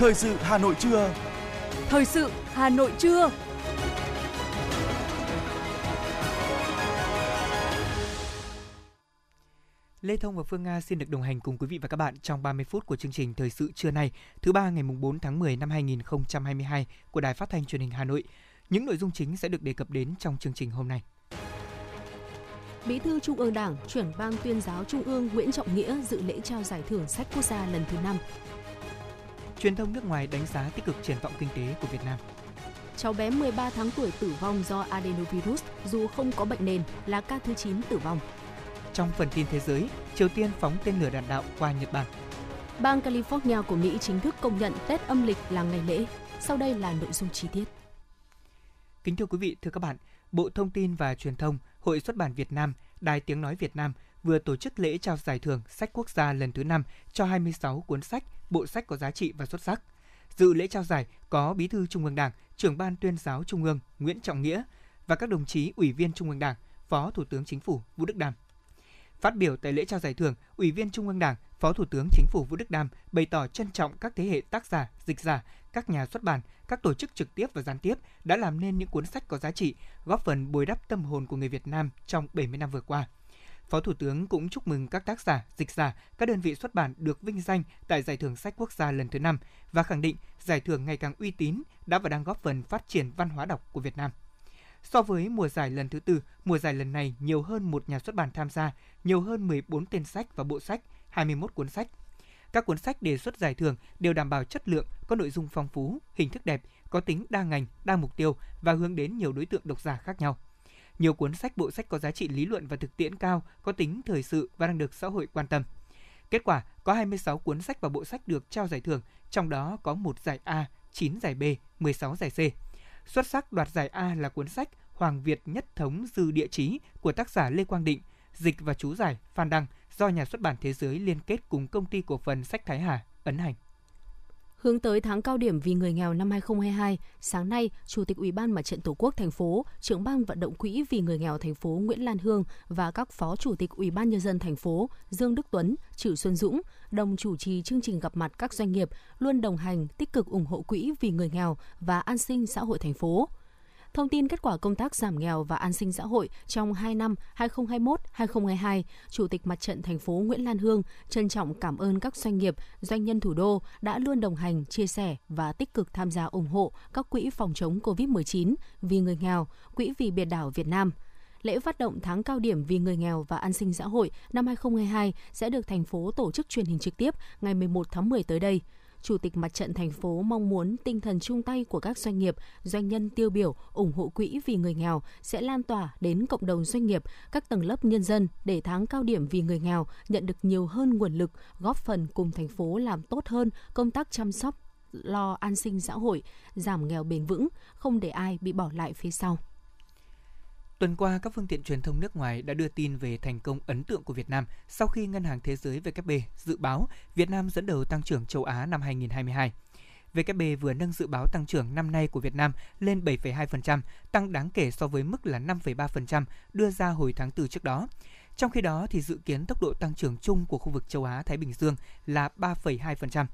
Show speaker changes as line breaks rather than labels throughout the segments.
Thời sự Hà Nội trưa.
Thời sự Hà Nội trưa.
Lê Thông và Phương Nga xin được đồng hành cùng quý vị và các bạn trong 30 phút của chương trình Thời sự trưa nay, thứ ba ngày 4 tháng 10 năm 2022 của Đài Phát thanh Truyền hình Hà Nội. Những nội dung chính sẽ được đề cập đến trong chương trình hôm nay.
Bí thư Trung ương Đảng, trưởng ban tuyên giáo Trung ương Nguyễn Trọng Nghĩa dự lễ trao giải thưởng sách quốc gia lần thứ 5.
Truyền thông nước ngoài đánh giá tích cực triển vọng kinh tế của Việt Nam.
Cháu bé 13 tháng tuổi tử vong do adenovirus dù không có bệnh nền là ca thứ 9 tử vong.
Trong phần tin thế giới, Triều Tiên phóng tên lửa đạn đạo qua Nhật Bản.
Bang California của Mỹ chính thức công nhận Tết âm lịch là ngày lễ. Sau đây là nội dung chi tiết.
Kính thưa quý vị, thưa các bạn, Bộ Thông tin và Truyền thông, Hội xuất bản Việt Nam, Đài Tiếng Nói Việt Nam vừa tổ chức lễ trao giải thưởng sách quốc gia lần thứ 5 cho 26 cuốn sách, bộ sách có giá trị và xuất sắc. Dự lễ trao giải có Bí thư Trung ương Đảng, trưởng ban tuyên giáo Trung ương Nguyễn Trọng Nghĩa và các đồng chí Ủy viên Trung ương Đảng, Phó Thủ tướng Chính phủ Vũ Đức Đam. Phát biểu tại lễ trao giải thưởng, Ủy viên Trung ương Đảng, Phó Thủ tướng Chính phủ Vũ Đức Đam bày tỏ trân trọng các thế hệ tác giả, dịch giả, các nhà xuất bản, các tổ chức trực tiếp và gián tiếp đã làm nên những cuốn sách có giá trị, góp phần bồi đắp tâm hồn của người Việt Nam trong 70 năm vừa qua. Phó Thủ tướng cũng chúc mừng các tác giả, dịch giả, các đơn vị xuất bản được vinh danh tại Giải thưởng sách quốc gia lần thứ 5 và khẳng định giải thưởng ngày càng uy tín đã và đang góp phần phát triển văn hóa đọc của Việt Nam. So với mùa giải lần thứ tư, mùa giải lần này nhiều hơn một nhà xuất bản tham gia, nhiều hơn 14 tên sách và bộ sách, 21 cuốn sách. Các cuốn sách đề xuất giải thưởng đều đảm bảo chất lượng, có nội dung phong phú, hình thức đẹp, có tính đa ngành, đa mục tiêu và hướng đến nhiều đối tượng độc giả khác nhau. Nhiều cuốn sách bộ sách có giá trị lý luận và thực tiễn cao, có tính thời sự và đang được xã hội quan tâm. Kết quả, có 26 cuốn sách và bộ sách được trao giải thưởng, trong đó có một giải A, 9 giải B, 16 giải C. Xuất sắc đoạt giải A là cuốn sách Hoàng Việt Nhất Thống Dư Địa Chí của tác giả Lê Quang Định, dịch và chú giải Phan Đăng do nhà xuất bản Thế giới liên kết cùng công ty cổ phần sách Thái Hà ấn hành.
Hướng tới tháng cao điểm vì người nghèo năm 2022, sáng nay, Chủ tịch Ủy ban Mặt trận Tổ quốc thành phố, trưởng ban vận động quỹ vì người nghèo thành phố Nguyễn Lan Hương và các phó chủ tịch Ủy ban nhân dân thành phố Dương Đức Tuấn, Trử Xuân Dũng đồng chủ trì chương trình gặp mặt các doanh nghiệp luôn đồng hành tích cực ủng hộ quỹ vì người nghèo và an sinh xã hội thành phố. Thông tin kết quả công tác giảm nghèo và an sinh xã hội trong 2 năm 2021-2022, Chủ tịch Mặt trận thành phố Nguyễn Lan Hương trân trọng cảm ơn các doanh nghiệp, doanh nhân thủ đô đã luôn đồng hành, chia sẻ và tích cực tham gia ủng hộ các quỹ phòng chống COVID-19 vì người nghèo, quỹ vì biển đảo Việt Nam lễ phát động tháng cao điểm vì người nghèo và an sinh xã hội năm 2022 sẽ được thành phố tổ chức truyền hình trực tiếp ngày 11 tháng 10 tới đây. Chủ tịch Mặt trận thành phố mong muốn tinh thần chung tay của các doanh nghiệp, doanh nhân tiêu biểu ủng hộ quỹ vì người nghèo sẽ lan tỏa đến cộng đồng doanh nghiệp, các tầng lớp nhân dân để tháng cao điểm vì người nghèo nhận được nhiều hơn nguồn lực, góp phần cùng thành phố làm tốt hơn công tác chăm sóc, lo an sinh xã hội, giảm nghèo bền vững, không để ai bị bỏ lại phía sau.
Tuần qua, các phương tiện truyền thông nước ngoài đã đưa tin về thành công ấn tượng của Việt Nam sau khi Ngân hàng Thế giới WB dự báo Việt Nam dẫn đầu tăng trưởng châu Á năm 2022. WB vừa nâng dự báo tăng trưởng năm nay của Việt Nam lên 7,2%, tăng đáng kể so với mức là 5,3% đưa ra hồi tháng 4 trước đó. Trong khi đó, thì dự kiến tốc độ tăng trưởng chung của khu vực châu Á Thái Bình Dương là 3,2%.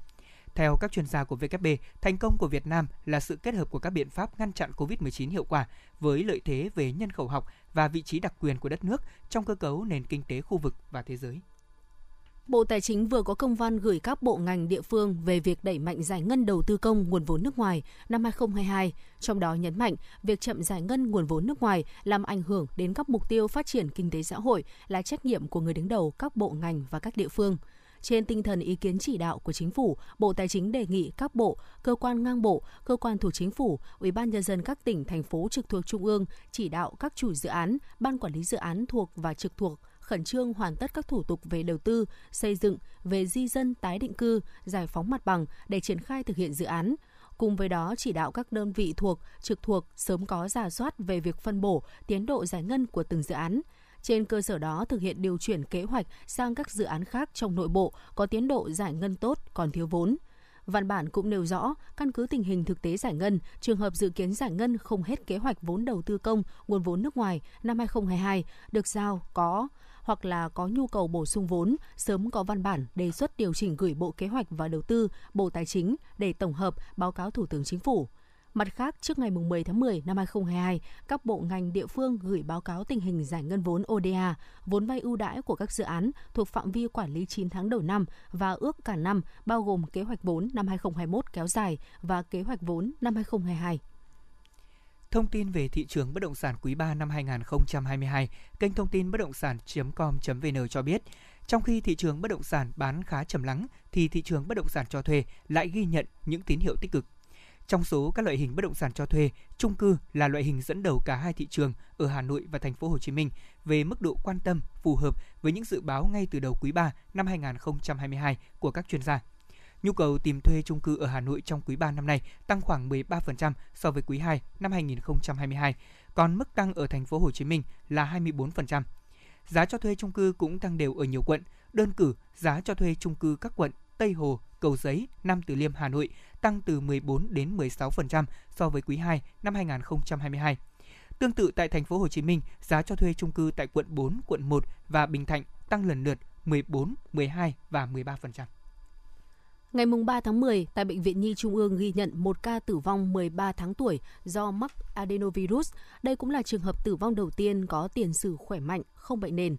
Theo các chuyên gia của WB, thành công của Việt Nam là sự kết hợp của các biện pháp ngăn chặn COVID-19 hiệu quả với lợi thế về nhân khẩu học và vị trí đặc quyền của đất nước trong cơ cấu nền kinh tế khu vực và thế giới.
Bộ Tài chính vừa có công văn gửi các bộ ngành địa phương về việc đẩy mạnh giải ngân đầu tư công nguồn vốn nước ngoài năm 2022, trong đó nhấn mạnh việc chậm giải ngân nguồn vốn nước ngoài làm ảnh hưởng đến các mục tiêu phát triển kinh tế xã hội là trách nhiệm của người đứng đầu các bộ ngành và các địa phương. Trên tinh thần ý kiến chỉ đạo của chính phủ, Bộ Tài chính đề nghị các bộ, cơ quan ngang bộ, cơ quan thuộc chính phủ, Ủy ban nhân dân các tỉnh thành phố trực thuộc trung ương chỉ đạo các chủ dự án, ban quản lý dự án thuộc và trực thuộc khẩn trương hoàn tất các thủ tục về đầu tư, xây dựng, về di dân tái định cư, giải phóng mặt bằng để triển khai thực hiện dự án. Cùng với đó chỉ đạo các đơn vị thuộc, trực thuộc sớm có giả soát về việc phân bổ, tiến độ giải ngân của từng dự án, trên cơ sở đó thực hiện điều chuyển kế hoạch sang các dự án khác trong nội bộ có tiến độ giải ngân tốt còn thiếu vốn. Văn bản cũng nêu rõ, căn cứ tình hình thực tế giải ngân, trường hợp dự kiến giải ngân không hết kế hoạch vốn đầu tư công, nguồn vốn nước ngoài năm 2022 được giao có hoặc là có nhu cầu bổ sung vốn, sớm có văn bản đề xuất điều chỉnh gửi Bộ Kế hoạch và Đầu tư, Bộ Tài chính để tổng hợp báo cáo Thủ tướng Chính phủ. Mặt khác, trước ngày 10 tháng 10 năm 2022, các bộ ngành địa phương gửi báo cáo tình hình giải ngân vốn ODA, vốn vay ưu đãi của các dự án thuộc phạm vi quản lý 9 tháng đầu năm và ước cả năm, bao gồm kế hoạch vốn năm 2021 kéo dài và kế hoạch vốn năm 2022.
Thông tin về thị trường bất động sản quý 3 năm 2022, kênh thông tin bất động sản.com.vn cho biết, trong khi thị trường bất động sản bán khá trầm lắng thì thị trường bất động sản cho thuê lại ghi nhận những tín hiệu tích cực. Trong số các loại hình bất động sản cho thuê, chung cư là loại hình dẫn đầu cả hai thị trường ở Hà Nội và thành phố Hồ Chí Minh về mức độ quan tâm phù hợp với những dự báo ngay từ đầu quý 3 năm 2022 của các chuyên gia. Nhu cầu tìm thuê chung cư ở Hà Nội trong quý 3 năm nay tăng khoảng 13% so với quý 2 năm 2022, còn mức tăng ở thành phố Hồ Chí Minh là 24%. Giá cho thuê chung cư cũng tăng đều ở nhiều quận. Đơn cử, giá cho thuê chung cư các quận Tây Hồ, Cầu Giấy, Nam Từ Liêm, Hà Nội tăng từ 14 đến 16% so với quý 2 năm 2022. Tương tự tại thành phố Hồ Chí Minh, giá cho thuê chung cư tại quận 4, quận 1 và Bình Thạnh tăng lần lượt 14, 12 và 13%.
Ngày 3 tháng 10, tại Bệnh viện Nhi Trung ương ghi nhận một ca tử vong 13 tháng tuổi do mắc adenovirus. Đây cũng là trường hợp tử vong đầu tiên có tiền sử khỏe mạnh, không bệnh nền.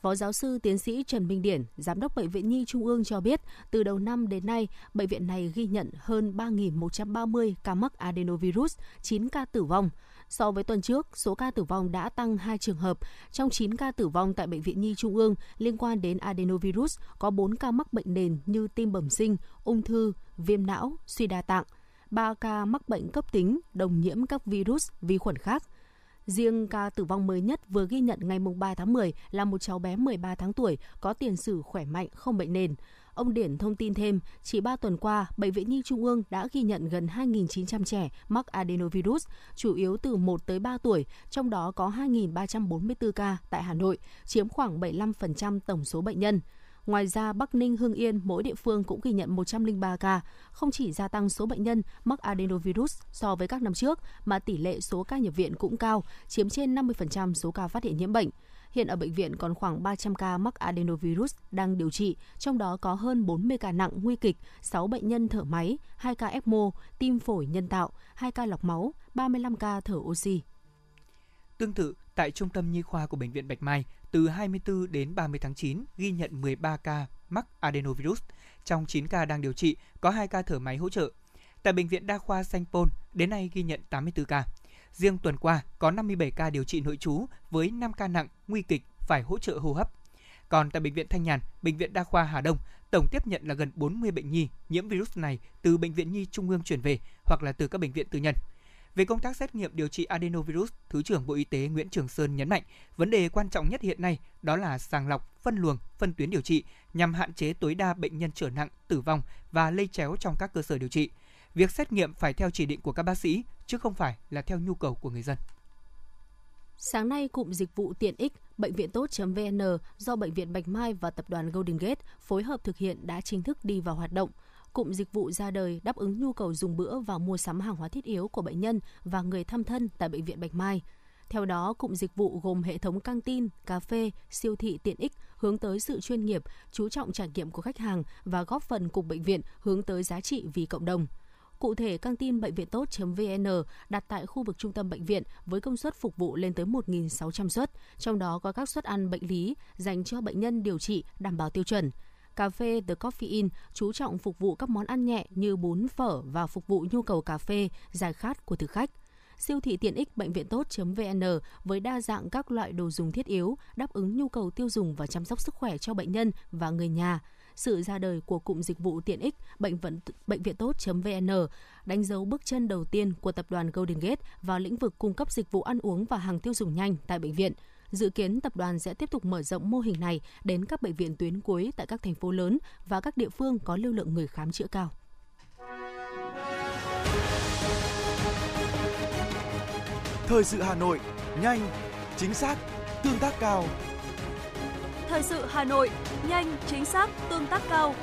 Phó giáo sư tiến sĩ Trần Minh Điển, Giám đốc Bệnh viện Nhi Trung ương cho biết, từ đầu năm đến nay, bệnh viện này ghi nhận hơn 3.130 ca mắc adenovirus, 9 ca tử vong. So với tuần trước, số ca tử vong đã tăng 2 trường hợp. Trong 9 ca tử vong tại Bệnh viện Nhi Trung ương liên quan đến adenovirus, có 4 ca mắc bệnh nền như tim bẩm sinh, ung thư, viêm não, suy đa tạng. 3 ca mắc bệnh cấp tính, đồng nhiễm các virus, vi khuẩn khác – Riêng ca tử vong mới nhất vừa ghi nhận ngày 3 tháng 10 là một cháu bé 13 tháng tuổi có tiền sử khỏe mạnh, không bệnh nền. Ông Điển thông tin thêm, chỉ 3 tuần qua, Bệnh viện Nhi Trung ương đã ghi nhận gần 2.900 trẻ mắc adenovirus, chủ yếu từ 1 tới 3 tuổi, trong đó có 2.344 ca tại Hà Nội, chiếm khoảng 75% tổng số bệnh nhân. Ngoài ra, Bắc Ninh, Hưng Yên, mỗi địa phương cũng ghi nhận 103 ca, không chỉ gia tăng số bệnh nhân mắc adenovirus so với các năm trước, mà tỷ lệ số ca nhập viện cũng cao, chiếm trên 50% số ca phát hiện nhiễm bệnh. Hiện ở bệnh viện còn khoảng 300 ca mắc adenovirus đang điều trị, trong đó có hơn 40 ca nặng nguy kịch, 6 bệnh nhân thở máy, 2 ca ECMO, tim phổi nhân tạo, 2 ca lọc máu, 35 ca thở oxy.
Tương tự, tại Trung tâm Nhi khoa của Bệnh viện Bạch Mai, từ 24 đến 30 tháng 9 ghi nhận 13 ca mắc adenovirus. Trong 9 ca đang điều trị, có 2 ca thở máy hỗ trợ. Tại Bệnh viện Đa khoa Sanh Pôn, đến nay ghi nhận 84 ca. Riêng tuần qua có 57 ca điều trị nội trú với 5 ca nặng, nguy kịch phải hỗ trợ hô hấp. Còn tại Bệnh viện Thanh Nhàn, Bệnh viện Đa khoa Hà Đông, tổng tiếp nhận là gần 40 bệnh nhi nhiễm virus này từ Bệnh viện Nhi Trung ương chuyển về hoặc là từ các bệnh viện tư nhân. Về công tác xét nghiệm điều trị adenovirus, Thứ trưởng Bộ Y tế Nguyễn Trường Sơn nhấn mạnh, vấn đề quan trọng nhất hiện nay đó là sàng lọc, phân luồng, phân tuyến điều trị nhằm hạn chế tối đa bệnh nhân trở nặng, tử vong và lây chéo trong các cơ sở điều trị. Việc xét nghiệm phải theo chỉ định của các bác sĩ chứ không phải là theo nhu cầu của người dân.
Sáng nay, cụm dịch vụ tiện ích bệnh viện tốt.vn do Bệnh viện Bạch Mai và Tập đoàn Golden Gate phối hợp thực hiện đã chính thức đi vào hoạt động – cụm dịch vụ ra đời đáp ứng nhu cầu dùng bữa và mua sắm hàng hóa thiết yếu của bệnh nhân và người thăm thân tại bệnh viện Bạch Mai. Theo đó, cụm dịch vụ gồm hệ thống căng tin, cà phê, siêu thị tiện ích hướng tới sự chuyên nghiệp, chú trọng trải nghiệm của khách hàng và góp phần cùng bệnh viện hướng tới giá trị vì cộng đồng. Cụ thể, căng tin bệnh viện tốt.vn đặt tại khu vực trung tâm bệnh viện với công suất phục vụ lên tới 1.600 suất, trong đó có các suất ăn bệnh lý dành cho bệnh nhân điều trị đảm bảo tiêu chuẩn – Cà phê The Coffee Inn chú trọng phục vụ các món ăn nhẹ như bún phở và phục vụ nhu cầu cà phê, giải khát của thực khách siêu thị tiện ích bệnh viện tốt.vn với đa dạng các loại đồ dùng thiết yếu đáp ứng nhu cầu tiêu dùng và chăm sóc sức khỏe cho bệnh nhân và người nhà. Sự ra đời của cụm dịch vụ tiện ích bệnh vận bệnh viện tốt.vn đánh dấu bước chân đầu tiên của tập đoàn Golden Gate vào lĩnh vực cung cấp dịch vụ ăn uống và hàng tiêu dùng nhanh tại bệnh viện. Dự kiến tập đoàn sẽ tiếp tục mở rộng mô hình này đến các bệnh viện tuyến cuối tại các thành phố lớn và các địa phương có lưu lượng người khám chữa cao.
Thời sự Hà Nội, nhanh, chính xác, tương tác cao.
Thời sự Hà Nội, nhanh, chính xác, tương tác cao.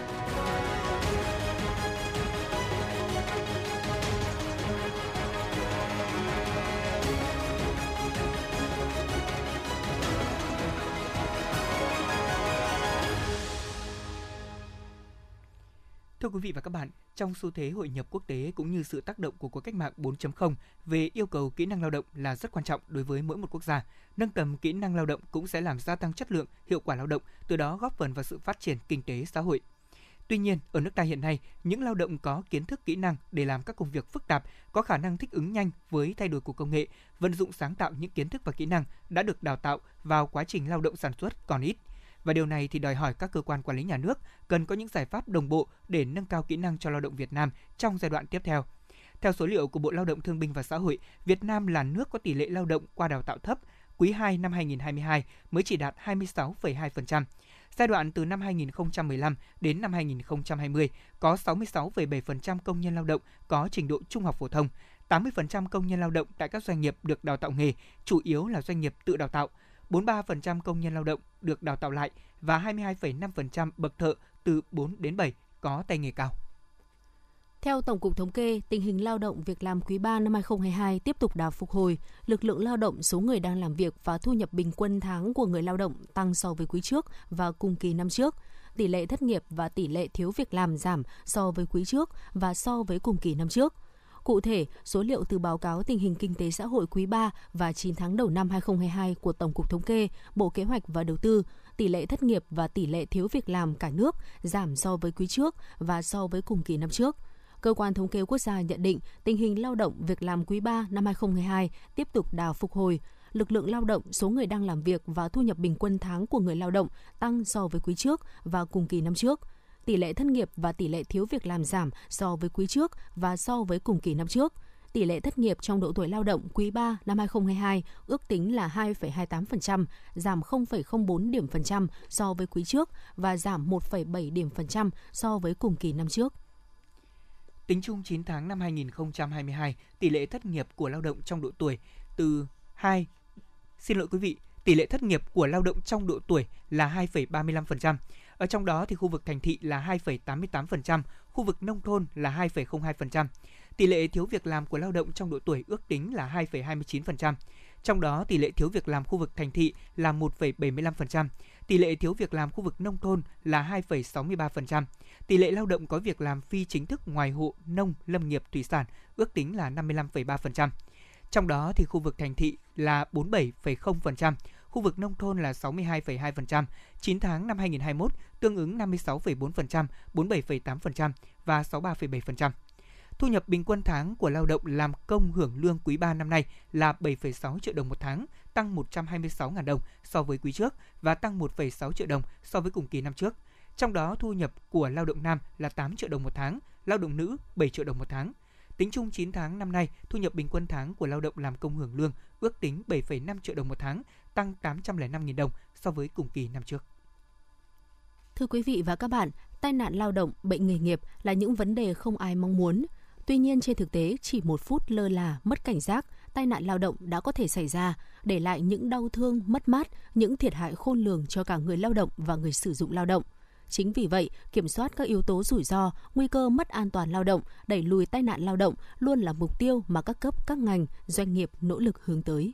Thưa quý vị và các bạn, trong xu thế hội nhập quốc tế cũng như sự tác động của cuộc cách mạng 4.0 về yêu cầu kỹ năng lao động là rất quan trọng đối với mỗi một quốc gia. Nâng tầm kỹ năng lao động cũng sẽ làm gia tăng chất lượng, hiệu quả lao động, từ đó góp phần vào sự phát triển kinh tế xã hội. Tuy nhiên, ở nước ta hiện nay, những lao động có kiến thức kỹ năng để làm các công việc phức tạp, có khả năng thích ứng nhanh với thay đổi của công nghệ, vận dụng sáng tạo những kiến thức và kỹ năng đã được đào tạo vào quá trình lao động sản xuất còn ít. Và điều này thì đòi hỏi các cơ quan quản lý nhà nước cần có những giải pháp đồng bộ để nâng cao kỹ năng cho lao động Việt Nam trong giai đoạn tiếp theo. Theo số liệu của Bộ Lao động Thương binh và Xã hội, Việt Nam là nước có tỷ lệ lao động qua đào tạo thấp, quý 2 năm 2022 mới chỉ đạt 26,2%. Giai đoạn từ năm 2015 đến năm 2020 có 66,7% công nhân lao động có trình độ trung học phổ thông, 80% công nhân lao động tại các doanh nghiệp được đào tạo nghề, chủ yếu là doanh nghiệp tự đào tạo. 43% công nhân lao động được đào tạo lại và 22,5% bậc thợ từ 4 đến 7 có tay nghề cao.
Theo Tổng cục Thống kê, tình hình lao động việc làm quý 3 năm 2022 tiếp tục đà phục hồi. Lực lượng lao động, số người đang làm việc và thu nhập bình quân tháng của người lao động tăng so với quý trước và cùng kỳ năm trước. Tỷ lệ thất nghiệp và tỷ lệ thiếu việc làm giảm so với quý trước và so với cùng kỳ năm trước. Cụ thể, số liệu từ báo cáo tình hình kinh tế xã hội quý 3 và 9 tháng đầu năm 2022 của Tổng cục Thống kê, Bộ Kế hoạch và Đầu tư, tỷ lệ thất nghiệp và tỷ lệ thiếu việc làm cả nước giảm so với quý trước và so với cùng kỳ năm trước. Cơ quan Thống kê Quốc gia nhận định tình hình lao động việc làm quý 3 năm 2022 tiếp tục đà phục hồi, lực lượng lao động, số người đang làm việc và thu nhập bình quân tháng của người lao động tăng so với quý trước và cùng kỳ năm trước. Tỷ lệ thất nghiệp và tỷ lệ thiếu việc làm giảm so với quý trước và so với cùng kỳ năm trước. Tỷ lệ thất nghiệp trong độ tuổi lao động quý 3 năm 2022 ước tính là 2,28%, giảm 0,04 điểm phần trăm so với quý trước và giảm 1,7 điểm phần trăm so với cùng kỳ năm trước.
Tính chung 9 tháng năm 2022, tỷ lệ thất nghiệp của lao động trong độ tuổi từ 2 Xin lỗi quý vị, tỷ lệ thất nghiệp của lao động trong độ tuổi là 2,35%. Ở trong đó thì khu vực thành thị là 2,88%, khu vực nông thôn là 2,02%. Tỷ lệ thiếu việc làm của lao động trong độ tuổi ước tính là 2,29%. Trong đó tỷ lệ thiếu việc làm khu vực thành thị là 1,75%, tỷ lệ thiếu việc làm khu vực nông thôn là 2,63%. Tỷ lệ lao động có việc làm phi chính thức ngoài hộ, nông, lâm nghiệp, thủy sản ước tính là 55,3%. Trong đó thì khu vực thành thị là 47,0%, khu vực nông thôn là 62,2%, 9 tháng năm 2021 tương ứng 56,4%, 47,8% và 63,7%. Thu nhập bình quân tháng của lao động làm công hưởng lương quý 3 năm nay là 7,6 triệu đồng một tháng, tăng 126.000 đồng so với quý trước và tăng 1,6 triệu đồng so với cùng kỳ năm trước. Trong đó thu nhập của lao động nam là 8 triệu đồng một tháng, lao động nữ 7 triệu đồng một tháng. Tính chung 9 tháng năm nay, thu nhập bình quân tháng của lao động làm công hưởng lương ước tính 7,5 triệu đồng một tháng, tăng 805.000 đồng so với cùng kỳ năm trước.
Thưa quý vị và các bạn, tai nạn lao động, bệnh nghề nghiệp là những vấn đề không ai mong muốn. Tuy nhiên trên thực tế, chỉ một phút lơ là, mất cảnh giác, tai nạn lao động đã có thể xảy ra, để lại những đau thương, mất mát, những thiệt hại khôn lường cho cả người lao động và người sử dụng lao động. Chính vì vậy, kiểm soát các yếu tố rủi ro, nguy cơ mất an toàn lao động, đẩy lùi tai nạn lao động luôn là mục tiêu mà các cấp, các ngành, doanh nghiệp nỗ lực hướng tới.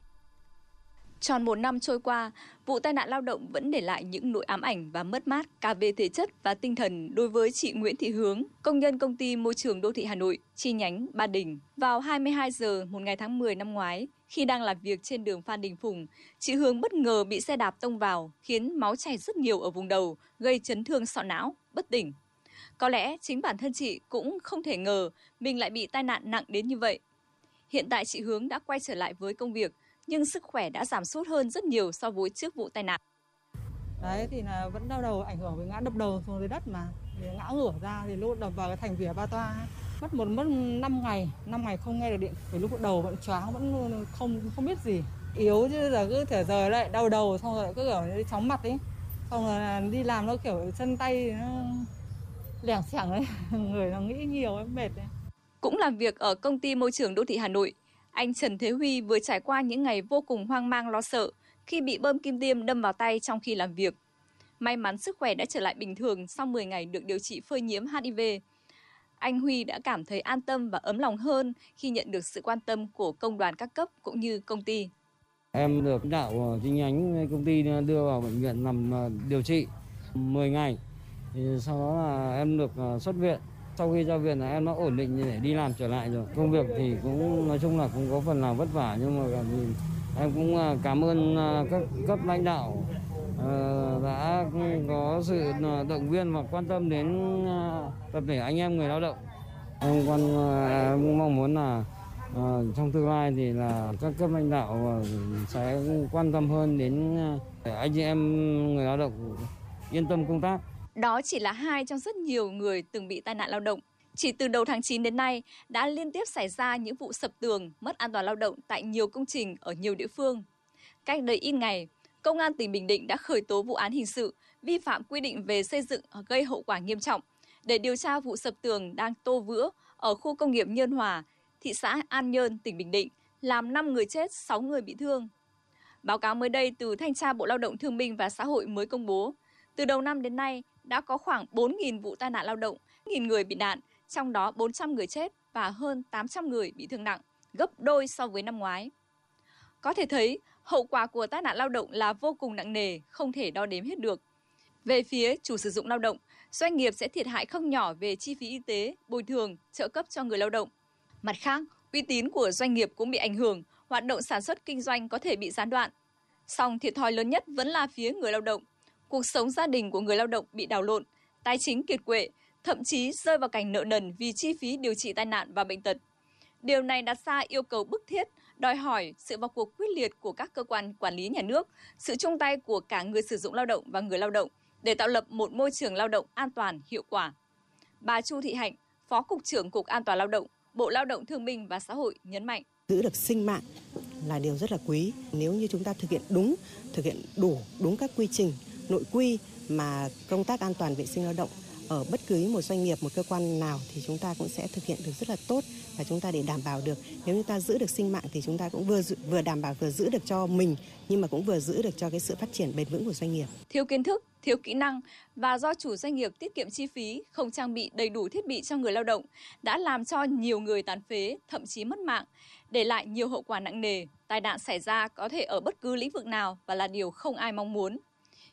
Tròn một năm trôi qua, vụ tai nạn lao động vẫn để lại những nỗi ám ảnh và mất mát cả về thể chất và tinh thần đối với chị Nguyễn Thị Hướng, công nhân công ty môi trường đô thị Hà Nội, chi nhánh Ba Đình. Vào 22 giờ một ngày tháng 10 năm ngoái, khi đang làm việc trên đường Phan Đình Phùng, chị Hướng bất ngờ bị xe đạp tông vào, khiến máu chảy rất nhiều ở vùng đầu, gây chấn thương sọ não, bất tỉnh. Có lẽ chính bản thân chị cũng không thể ngờ mình lại bị tai nạn nặng đến như vậy. Hiện tại chị Hướng đã quay trở lại với công việc, nhưng sức khỏe đã giảm sút hơn rất nhiều so với trước vụ tai nạn.
Đấy thì là vẫn đau đầu ảnh hưởng với ngã đập đầu xuống dưới đất mà. Thì ngã ngửa ra thì lúc đập vào cái thành vỉa ba toa mất một mất 5 ngày 5 ngày không nghe được điện. Vì lúc đầu vẫn choáng vẫn không không biết gì. Yếu chứ giờ cứ thể giờ lại đau đầu xong rồi cứ kiểu chóng mặt ấy. Xong rồi đi làm nó kiểu chân tay nó lẻng xẻng ấy. Người nó nghĩ nhiều ấy mệt ấy.
Cũng làm việc ở công ty môi trường đô thị Hà Nội, anh Trần Thế Huy vừa trải qua những ngày vô cùng hoang mang, lo sợ, khi bị bơm kim tiêm đâm vào tay trong khi làm việc. May mắn sức khỏe đã trở lại bình thường sau 10 ngày được điều trị phơi nhiễm HIV. Anh Huy đã cảm thấy an tâm và ấm lòng hơn khi nhận được sự quan tâm của công đoàn các cấp cũng như công ty.
Em được đạo ờ, chi nhánh công ty đưa vào bệnh viện nằm ờ, điều trị 10 ngày. Thì sau đó là em được ờ, xuất viện sau khi ra viện là em đã ổn định để đi làm trở lại rồi công việc thì cũng, nói chung là cũng có phần nào vất vả, nhưng mà em cũng à, cảm ơn à, các cấp lãnh đạo ờ, đã có sự à, động viên và quan tâm đến tập thể anh em người lao động. Em quan cũng mong muốn là trong tương lai thì là các cấp lãnh đạo sẽ quan tâm hơn đến anh chị em người lao động yên tâm công tác.
Đó chỉ là hai trong rất nhiều người từng bị tai nạn lao động. Chỉ từ đầu tháng 9 đến nay đã liên tiếp xảy ra những vụ sập tường, mất an toàn lao động tại nhiều công trình ở nhiều địa phương. Cách đây ít ngày, Công an tỉnh Bình Định đã khởi tố vụ án hình sự vi phạm quy định về xây dựng gây hậu quả nghiêm trọng để điều tra vụ sập tường đang tô vữa ở khu công nghiệp Nhơn Hòa, thị xã An Nhơn, tỉnh Bình Định, làm 5 người chết, 6 người bị thương. Báo cáo mới đây từ Thanh tra Bộ Lao động Thương binh và Xã hội mới công bố, từ đầu năm đến nay đã có khoảng 4.000 vụ tai nạn lao động, nghìn người bị nạn, trong đó 400 người chết và hơn 800 người bị thương nặng, gấp đôi so với năm ngoái. Có thể thấy, hậu quả của tai nạn lao động là vô cùng nặng nề, không thể đo đếm hết được. Về phía chủ sử dụng lao động, doanh nghiệp sẽ thiệt hại không nhỏ về chi phí y tế, bồi thường, trợ cấp cho người lao động. Mặt khác, uy tín của doanh nghiệp cũng bị ảnh hưởng, hoạt động sản xuất kinh doanh có thể bị gián đoạn. Song thiệt thòi lớn nhất vẫn là phía người lao động. Cuộc sống gia đình của người lao động bị đảo lộn, tài chính kiệt quệ, thậm chí rơi vào cảnh nợ nần vì chi phí điều trị tai nạn và bệnh tật. Điều này đặt ra yêu cầu bức thiết đòi hỏi sự vào cuộc quyết liệt của các cơ quan quản lý nhà nước, sự chung tay của cả người sử dụng lao động và người lao động để tạo lập một môi trường lao động an toàn, hiệu quả. Bà Chu Thị Hạnh, Phó Cục trưởng Cục An toàn Lao động, Bộ Lao động Thương binh và Xã hội nhấn mạnh.
Giữ được sinh mạng là điều rất là quý. Nếu như chúng ta thực hiện đúng, thực hiện đủ đúng các quy trình, nội quy mà công tác an toàn vệ sinh lao động ở bất cứ một doanh nghiệp, một cơ quan nào thì chúng ta cũng sẽ thực hiện được rất là tốt và chúng ta để đảm bảo được nếu chúng ta giữ được sinh mạng thì chúng ta cũng vừa vừa đảm bảo vừa giữ được cho mình nhưng mà cũng vừa giữ được cho cái sự phát triển bền vững của doanh nghiệp.
Thiếu kiến thức, thiếu kỹ năng và do chủ doanh nghiệp tiết kiệm chi phí, không trang bị đầy đủ thiết bị cho người lao động đã làm cho nhiều người tàn phế, thậm chí mất mạng, để lại nhiều hậu quả nặng nề. Tai nạn xảy ra có thể ở bất cứ lĩnh vực nào và là điều không ai mong muốn.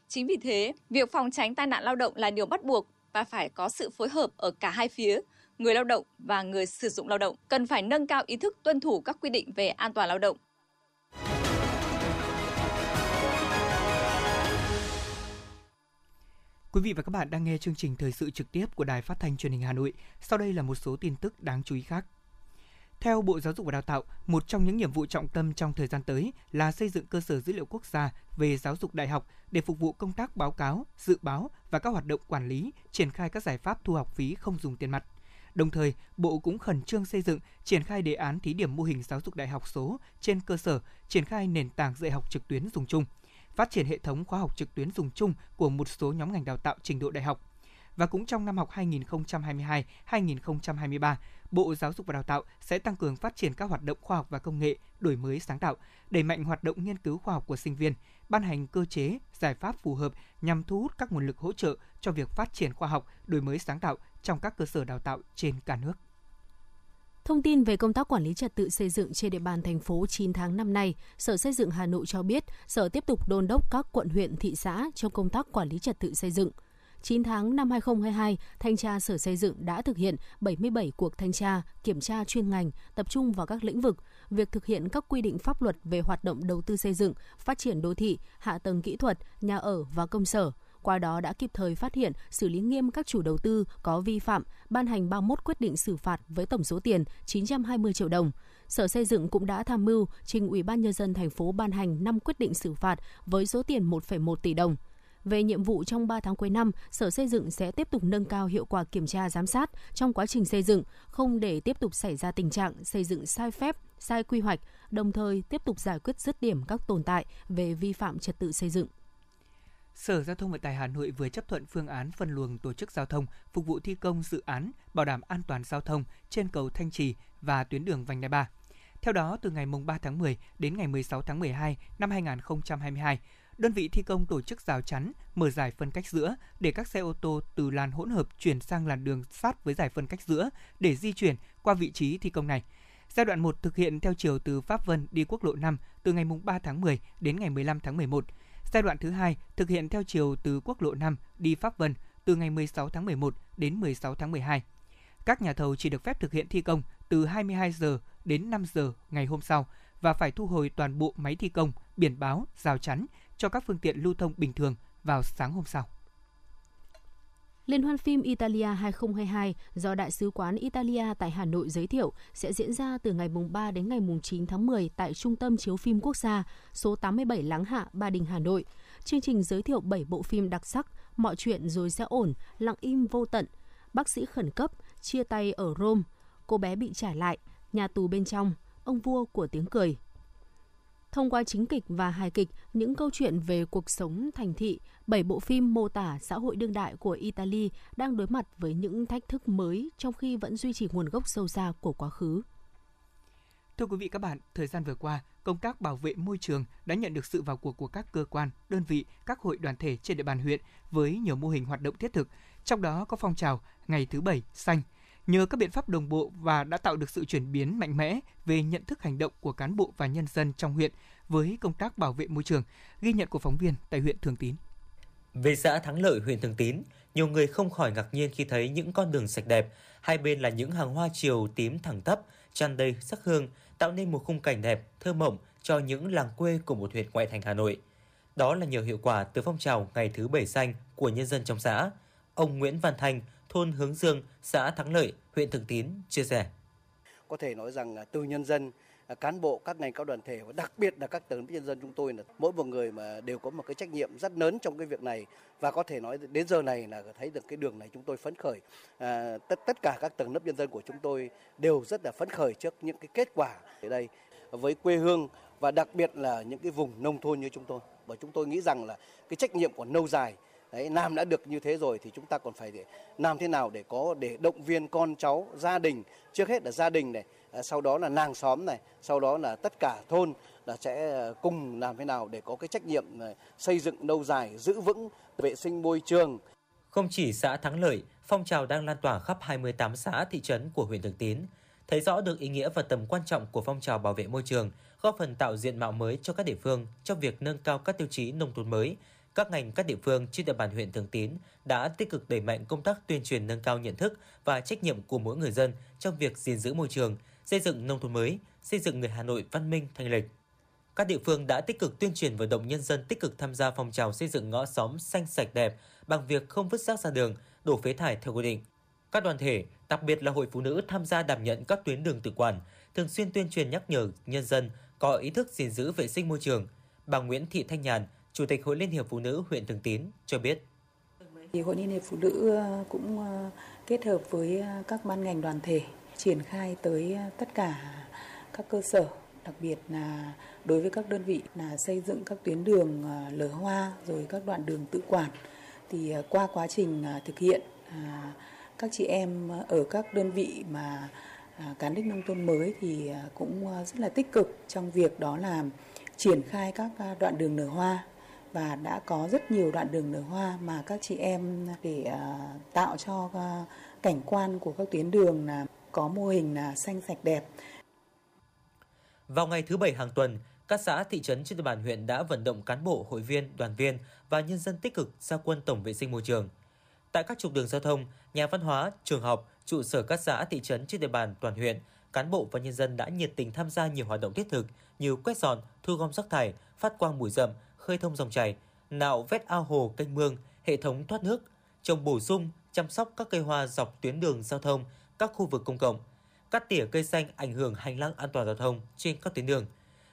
Chính vì thế, việc phòng tránh tai nạn lao động là điều bắt buộc và phải có sự phối hợp ở cả hai phía, người lao động và người sử dụng lao động cần phải nâng cao ý thức tuân thủ các quy định về an toàn lao động.
Quý vị và các bạn đang nghe chương trình thời sự trực tiếp của Đài Phát thanh Truyền hình Hà Nội. Sau đây là một số tin tức đáng chú ý khác. Theo Bộ Giáo dục và Đào tạo, một trong những nhiệm vụ trọng tâm trong thời gian tới là xây dựng cơ sở dữ liệu quốc gia về giáo dục đại học để phục vụ công tác báo cáo, dự báo và các hoạt động quản lý, triển khai các giải pháp thu học phí không dùng tiền mặt. Đồng thời, Bộ cũng khẩn trương xây dựng, triển khai đề án thí điểm mô hình giáo dục đại học số trên cơ sở triển khai nền tảng dạy học trực tuyến dùng chung, phát triển hệ thống khóa học trực tuyến dùng chung của một số nhóm ngành đào tạo trình độ đại học. Và cũng trong năm học 2022-2023, Bộ Giáo dục và Đào tạo sẽ tăng cường phát triển các hoạt động khoa học và công nghệ, đổi mới sáng tạo, đẩy mạnh hoạt động nghiên cứu khoa học của sinh viên, ban hành cơ chế, giải pháp phù hợp nhằm thu hút các nguồn lực hỗ trợ cho việc phát triển khoa học, đổi mới sáng tạo trong các cơ sở đào tạo trên cả nước.
Thông tin về công tác quản lý trật tự xây dựng trên địa bàn thành phố 9 tháng năm nay, Sở Xây dựng Hà Nội cho biết, Sở tiếp tục đôn đốc các quận huyện thị xã trong công tác quản lý trật tự xây dựng – 9 tháng năm 2022, Thanh tra Sở Xây dựng đã thực hiện 77 cuộc thanh tra, kiểm tra chuyên ngành, tập trung vào các lĩnh vực, việc thực hiện các quy định pháp luật về hoạt động đầu tư xây dựng, phát triển đô thị, hạ tầng kỹ thuật, nhà ở và công sở. Qua đó đã kịp thời phát hiện, xử lý nghiêm các chủ đầu tư có vi phạm, ban hành 31 quyết định xử phạt với tổng số tiền 920 triệu đồng. Sở Xây dựng cũng đã tham mưu trình Ủy ban nhân dân thành phố ban hành 5 quyết định xử phạt với số tiền 1,1 tỷ đồng. Về nhiệm vụ trong 3 tháng cuối năm, Sở Xây dựng sẽ tiếp tục nâng cao hiệu quả kiểm tra giám sát trong quá trình xây dựng, không để tiếp tục xảy ra tình trạng xây dựng sai phép, sai quy hoạch, đồng thời tiếp tục giải quyết dứt điểm các tồn tại về vi phạm trật tự xây dựng.
Sở Giao thông Vận tải Hà Nội vừa chấp thuận phương án phân luồng tổ chức giao thông phục vụ thi công dự án bảo đảm an toàn giao thông trên cầu Thanh Trì và tuyến đường Vành Đai 3. Theo đó, từ ngày 3 tháng 10 đến ngày 16 tháng 12 năm 2022, đơn vị thi công tổ chức rào chắn, mở giải phân cách giữa để các xe ô tô từ làn hỗn hợp chuyển sang làn đường sát với giải phân cách giữa để di chuyển qua vị trí thi công này. Giai đoạn 1 thực hiện theo chiều từ Pháp Vân đi quốc lộ 5 từ ngày 3 tháng 10 đến ngày 15 tháng 11. Giai đoạn thứ hai thực hiện theo chiều từ quốc lộ 5 đi Pháp Vân từ ngày 16 tháng 11 đến 16 tháng 12. Các nhà thầu chỉ được phép thực hiện thi công từ 22 giờ đến 5 giờ ngày hôm sau và phải thu hồi toàn bộ máy thi công, biển báo, rào chắn cho các phương tiện lưu thông bình thường vào sáng hôm sau.
Liên hoan phim Italia 2022 do Đại sứ quán Italia tại Hà Nội giới thiệu sẽ diễn ra từ ngày 3 đến ngày 9 tháng 10 tại Trung tâm Chiếu phim Quốc gia, số 87 Láng Hạ, Ba Đình, Hà Nội. Chương trình giới thiệu 7 bộ phim đặc sắc, Mọi chuyện rồi sẽ ổn, Lặng im vô tận, Bác sĩ khẩn cấp, Chia tay ở Rome, Cô bé bị trả lại, Nhà tù bên trong, Ông vua của tiếng cười, Thông qua chính kịch và hài kịch, những câu chuyện về cuộc sống thành thị, bảy bộ phim mô tả xã hội đương đại của Italy đang đối mặt với những thách thức mới trong khi vẫn duy trì nguồn gốc sâu xa của quá khứ.
Thưa quý vị các bạn, thời gian vừa qua, công tác bảo vệ môi trường đã nhận được sự vào cuộc của các cơ quan, đơn vị, các hội đoàn thể trên địa bàn huyện với nhiều mô hình hoạt động thiết thực, trong đó có phong trào Ngày thứ Bảy xanh – nhờ các biện pháp đồng bộ và đã tạo được sự chuyển biến mạnh mẽ về nhận thức hành động của cán bộ và nhân dân trong huyện với công tác bảo vệ môi trường, ghi nhận của phóng viên tại huyện Thường Tín.
Về xã Thắng Lợi, huyện Thường Tín, nhiều người không khỏi ngạc nhiên khi thấy những con đường sạch đẹp, hai bên là những hàng hoa chiều tím thẳng tắp, tràn đầy sắc hương, tạo nên một khung cảnh đẹp, thơ mộng cho những làng quê của một huyện ngoại thành Hà Nội. Đó là nhờ hiệu quả từ phong trào Ngày thứ Bảy Xanh của nhân dân trong xã. Ông Nguyễn Văn Thanh, thôn Hướng Dương, xã Thắng Lợi, huyện Thường Tín chia sẻ.
Có thể nói rằng từ nhân dân à, cán bộ các ngành các đoàn thể và đặc biệt là các tầng lớp nhân dân chúng tôi là mỗi một người mà đều có một cái trách nhiệm rất lớn trong cái việc này. Và có thể nói đến giờ này là thấy được cái đường này chúng tôi phấn khởi. À, tất tất cả các tầng lớp nhân dân của chúng tôi đều rất là phấn khởi trước những cái kết quả ở đây với quê hương và đặc biệt là những cái vùng nông thôn như chúng tôi. Bởi chúng tôi nghĩ rằng là cái trách nhiệm của lâu dài Đấy, làm đã được như thế rồi thì chúng ta còn phải để làm thế nào để có để động viên con cháu, gia đình, trước hết là gia đình này, à, sau đó là làng xóm này, sau đó là tất cả thôn là sẽ à, cùng làm thế nào để có cái trách nhiệm à, xây dựng lâu dài, giữ vững vệ sinh môi trường.
Không chỉ xã Thắng Lợi, phong trào đang lan tỏa khắp 28 xã thị trấn của huyện Thường Tín, thấy rõ được ý nghĩa và tầm quan trọng của phong trào bảo vệ môi trường, góp phần tạo diện mạo mới cho các địa phương trong việc nâng cao các tiêu chí nông thôn mới, các ngành các địa phương trên địa bàn huyện Thường Tín đã tích cực đẩy mạnh công tác tuyên truyền nâng cao nhận thức và trách nhiệm của mỗi người dân trong việc gìn giữ môi trường, xây dựng nông thôn mới, xây dựng người Hà Nội văn minh thanh lịch. Các địa phương đã tích cực tuyên truyền vận động nhân dân tích cực tham gia phong trào xây dựng ngõ xóm xanh sạch đẹp bằng việc không vứt rác ra đường, đổ phế thải theo quy định. Các đoàn thể, đặc biệt là hội phụ nữ tham gia đảm nhận các tuyến đường tự quản, thường xuyên tuyên truyền nhắc nhở nhân dân có ý thức gìn giữ vệ sinh môi trường. Bà Nguyễn Thị Thanh Nhàn, Chủ tịch Hội Liên hiệp Phụ nữ huyện Thường Tín cho biết.
Thì Hội Liên hiệp Phụ nữ ờ, cũng ờ, kết hợp với ờ, các ban ngành đoàn thể triển khai tới tất cả các cơ sở, đặc biệt là đối với các đơn vị là xây dựng các tuyến đường lở hoa rồi các đoạn đường tự quản thì qua quá trình thực hiện các chị em ở các đơn vị mà cán đích nông thôn mới thì cũng rất là tích cực trong việc đó là triển khai các đoạn đường nở hoa và đã có rất nhiều đoạn đường nở hoa mà các chị em để à, tạo cho à, cảnh quan của các tuyến đường là có mô hình là xanh sạch đẹp.
Vào ngày thứ bảy hàng tuần, các xã thị trấn trên địa bàn huyện đã vận động cán bộ, hội viên, đoàn viên và nhân dân tích cực gia quân tổng vệ sinh môi trường. Tại các trục đường giao thông, nhà văn hóa, trường học, trụ sở các xã thị trấn trên địa bàn toàn huyện, cán bộ và nhân dân đã nhiệt tình tham gia nhiều hoạt động thiết thực như quét dọn, thu gom rác thải, phát quang bụi rậm, khơi thông dòng chảy, nạo vét ao hồ kênh mương, hệ thống thoát nước, trồng bổ sung, chăm sóc các cây hoa dọc tuyến đường giao thông, các khu vực công cộng, cắt tỉa cây xanh ảnh hưởng hành lang an toàn giao thông trên các tuyến đường.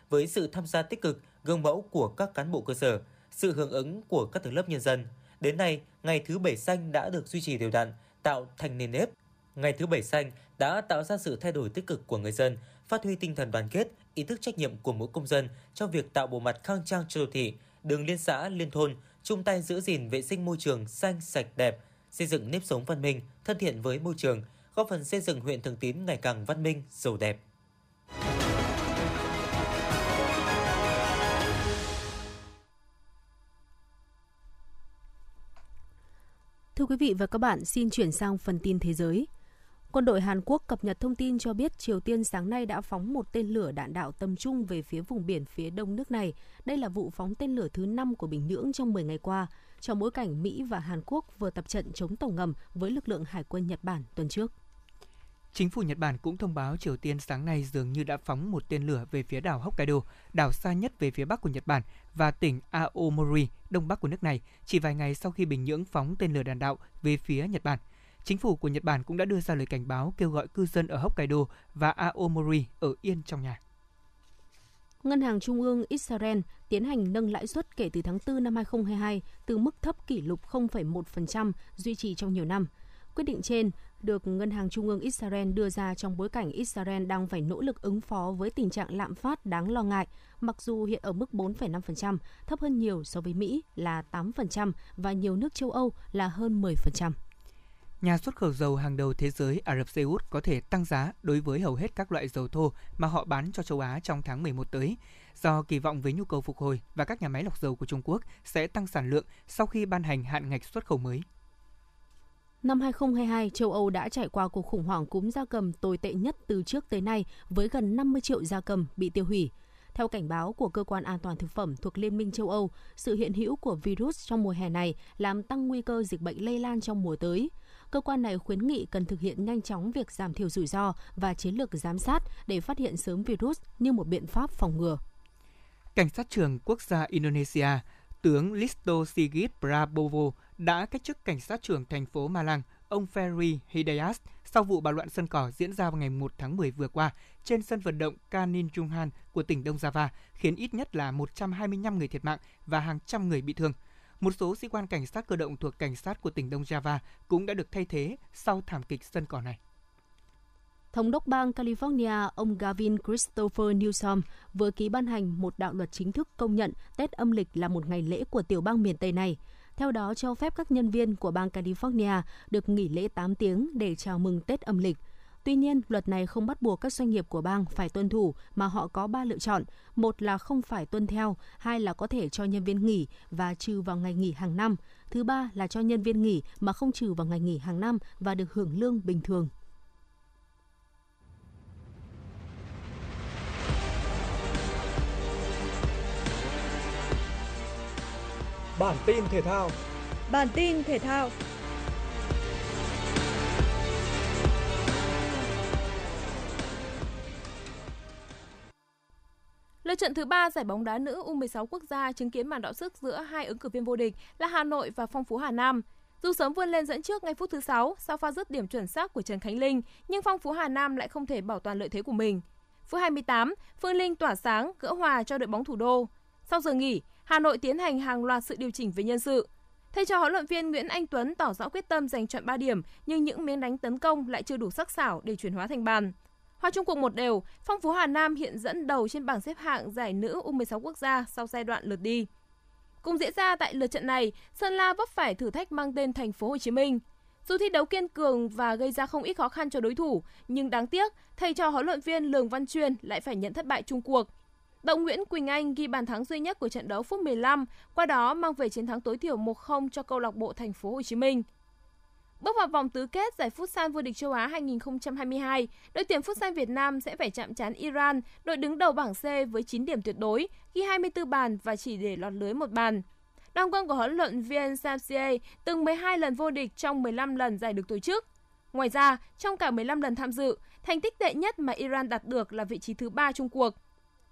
Với sự tham gia tích cực, gương mẫu của các cán bộ cơ sở, sự hưởng ứng của các tầng lớp nhân dân, đến nay, ngày thứ bảy xanh đã được duy trì đều đặn, tạo thành nền nếp. Ngày thứ bảy xanh đã tạo ra sự thay đổi tích cực của người dân, phát huy tinh thần đoàn kết, ý thức trách nhiệm của mỗi công dân trong việc tạo bộ mặt khang trang cho đô thị, đường liên xã, liên thôn, chung tay giữ gìn vệ sinh môi trường xanh sạch đẹp, xây dựng nếp sống văn minh, thân thiện với môi trường, góp phần xây dựng huyện Thường Tín ngày càng văn minh, giàu đẹp.
Thưa quý vị và các bạn, xin chuyển sang phần tin thế giới. Quân đội Hàn Quốc cập nhật thông tin cho biết Triều Tiên sáng nay đã phóng một tên lửa đạn đạo tầm trung về phía vùng biển phía đông nước này. Đây là vụ phóng tên lửa thứ 5 của Bình Nhưỡng trong 10 ngày qua, trong bối cảnh Mỹ và Hàn Quốc vừa tập trận chống tàu ngầm với lực lượng hải quân Nhật Bản tuần trước.
Chính phủ Nhật Bản cũng thông báo Triều Tiên sáng nay dường như đã phóng một tên lửa về phía đảo Hokkaido, đảo xa nhất về phía bắc của Nhật Bản và tỉnh Aomori, đông bắc của nước này, chỉ vài ngày sau khi Bình Nhưỡng phóng tên lửa đạn đạo về phía Nhật Bản. Chính phủ của Nhật Bản cũng đã đưa ra lời cảnh báo kêu gọi cư dân ở Hokkaido và Aomori ở yên trong nhà.
Ngân hàng Trung ương Israel tiến hành nâng lãi suất kể từ tháng 4 năm 2022 từ mức thấp kỷ lục 0,1% duy trì trong nhiều năm. Quyết định trên được Ngân hàng Trung ương Israel đưa ra trong bối cảnh Israel đang phải nỗ lực ứng phó với tình trạng lạm phát đáng lo ngại, mặc dù hiện ở mức 4,5%, thấp hơn nhiều so với Mỹ là 8% và nhiều nước châu Âu là hơn 10%
nhà xuất khẩu dầu hàng đầu thế giới Ả Rập Xê Út có thể tăng giá đối với hầu hết các loại dầu thô mà họ bán cho châu Á trong tháng 11 tới, do kỳ vọng với nhu cầu phục hồi và các nhà máy lọc dầu của Trung Quốc sẽ tăng sản lượng sau khi ban hành hạn ngạch xuất khẩu mới.
Năm 2022, châu Âu đã trải qua cuộc khủng hoảng cúm gia cầm tồi tệ nhất từ trước tới nay với gần 50 triệu gia cầm bị tiêu hủy. Theo cảnh báo của Cơ quan An toàn Thực phẩm thuộc Liên minh châu Âu, sự hiện hữu của virus trong mùa hè này làm tăng nguy cơ dịch bệnh lây lan trong mùa tới – cơ quan này khuyến nghị cần thực hiện nhanh chóng việc giảm thiểu rủi ro và chiến lược giám sát để phát hiện sớm virus như một biện pháp phòng ngừa.
Cảnh sát trưởng quốc gia Indonesia, tướng Listo Sigit Prabowo đã cách chức cảnh sát trưởng thành phố Malang, ông Ferry Hidayat sau vụ bạo loạn sân cỏ diễn ra vào ngày 1 tháng 10 vừa qua trên sân vận động Kanin Junghan của tỉnh Đông Java, khiến ít nhất là 125 người thiệt mạng và hàng trăm người bị thương – một số sĩ quan cảnh sát cơ động thuộc cảnh sát của tỉnh Đông Java cũng đã được thay thế sau thảm kịch sân cỏ này.
Thống đốc bang California ông Gavin Christopher Newsom vừa ký ban hành một đạo luật chính thức công nhận Tết âm lịch là một ngày lễ của tiểu bang miền Tây này. Theo đó, cho phép các nhân viên của bang California được nghỉ lễ 8 tiếng để chào mừng Tết âm lịch – Tuy nhiên, luật này không bắt buộc các doanh nghiệp của bang phải tuân thủ mà họ có ba lựa chọn. Một là không phải tuân theo, hai là có thể cho nhân viên nghỉ và trừ vào ngày nghỉ hàng năm. Thứ ba là cho nhân viên nghỉ mà không trừ vào ngày nghỉ hàng năm và được hưởng lương bình thường.
Bản tin thể thao
Bản tin thể thao Lượt trận thứ ba giải bóng đá nữ U16 quốc gia chứng kiến màn đọ sức giữa hai ứng cử viên vô địch là Hà Nội và Phong Phú Hà Nam. Dù sớm vươn lên dẫn trước ngay phút thứ 6 sau pha dứt điểm chuẩn xác của Trần Khánh Linh, nhưng Phong Phú Hà Nam lại không thể bảo toàn lợi thế của mình. Phút 28, Phương Linh tỏa sáng gỡ hòa cho đội bóng thủ đô. Sau giờ nghỉ, Hà Nội tiến hành hàng loạt sự điều chỉnh về nhân sự. Thầy trò huấn luyện viên Nguyễn Anh Tuấn tỏ rõ quyết tâm giành chọn 3 điểm, nhưng những miếng đánh tấn công lại chưa đủ sắc sảo để chuyển hóa thành bàn. Hòa chung cuộc một đều, Phong Phú Hà Nam hiện dẫn đầu trên bảng xếp hạng giải nữ U16 quốc gia sau giai đoạn lượt đi. Cùng diễn ra tại lượt trận này, Sơn La vấp phải thử thách mang tên Thành phố Hồ Chí Minh. Dù thi đấu kiên cường và gây ra không ít khó khăn cho đối thủ, nhưng đáng tiếc, thầy trò huấn luyện viên Lường Văn Chuyên lại phải nhận thất bại chung cuộc. Động Nguyễn Quỳnh Anh ghi bàn thắng duy nhất của trận đấu phút 15, qua đó mang về chiến thắng tối thiểu 1-0 cho câu lạc bộ Thành phố Hồ Chí Minh. Bước vào vòng tứ kết giải Futsal vô địch châu Á 2022, đội tuyển Futsal Việt Nam sẽ phải chạm trán Iran, đội đứng đầu bảng C với 9 điểm tuyệt đối, ghi 24 bàn và chỉ để lọt lưới một bàn. Đoàn quân của huấn luyện viên Samsier từng 12 lần vô địch trong 15 lần giải được tổ chức. Ngoài ra, trong cả 15 lần tham dự, thành tích tệ nhất mà Iran đạt được là vị trí thứ 3 chung cuộc.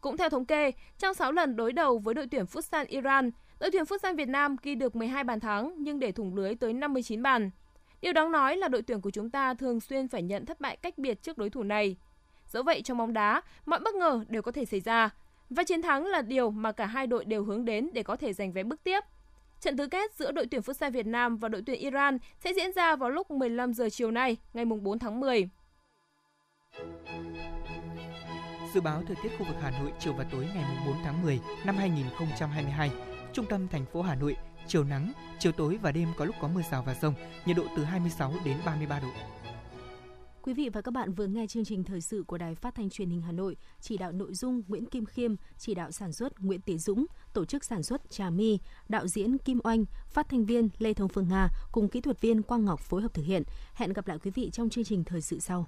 Cũng theo thống kê, trong 6 lần đối đầu với đội tuyển Futsal Iran, đội tuyển Futsal Việt Nam ghi được 12 bàn thắng nhưng để thủng lưới tới 59 bàn. Điều đáng nói là đội tuyển của chúng ta thường xuyên phải nhận thất bại cách biệt trước đối thủ này. Dẫu vậy trong bóng đá, mọi bất ngờ đều có thể xảy ra. Và chiến thắng là điều mà cả hai đội đều hướng đến để có thể giành vé bước tiếp. Trận tứ kết giữa đội tuyển Futsal Việt Nam và đội tuyển Iran sẽ diễn ra vào lúc 15 giờ chiều nay, ngày 4 tháng 10.
Dự báo thời tiết khu vực Hà Nội chiều và tối ngày 4 tháng 10 năm 2022, trung tâm thành phố Hà Nội chiều nắng, chiều tối và đêm có lúc có mưa rào và rông, nhiệt độ từ 26 đến 33 độ.
Quý vị và các bạn vừa nghe chương trình thời sự của Đài Phát thanh Truyền hình Hà Nội, chỉ đạo nội dung Nguyễn Kim Khiêm, chỉ đạo sản xuất Nguyễn Tiến Dũng, tổ chức sản xuất Trà My, đạo diễn Kim Oanh, phát thanh viên Lê Thông Phương Nga cùng kỹ thuật viên Quang Ngọc phối hợp thực hiện. Hẹn gặp lại quý vị trong chương trình thời sự sau.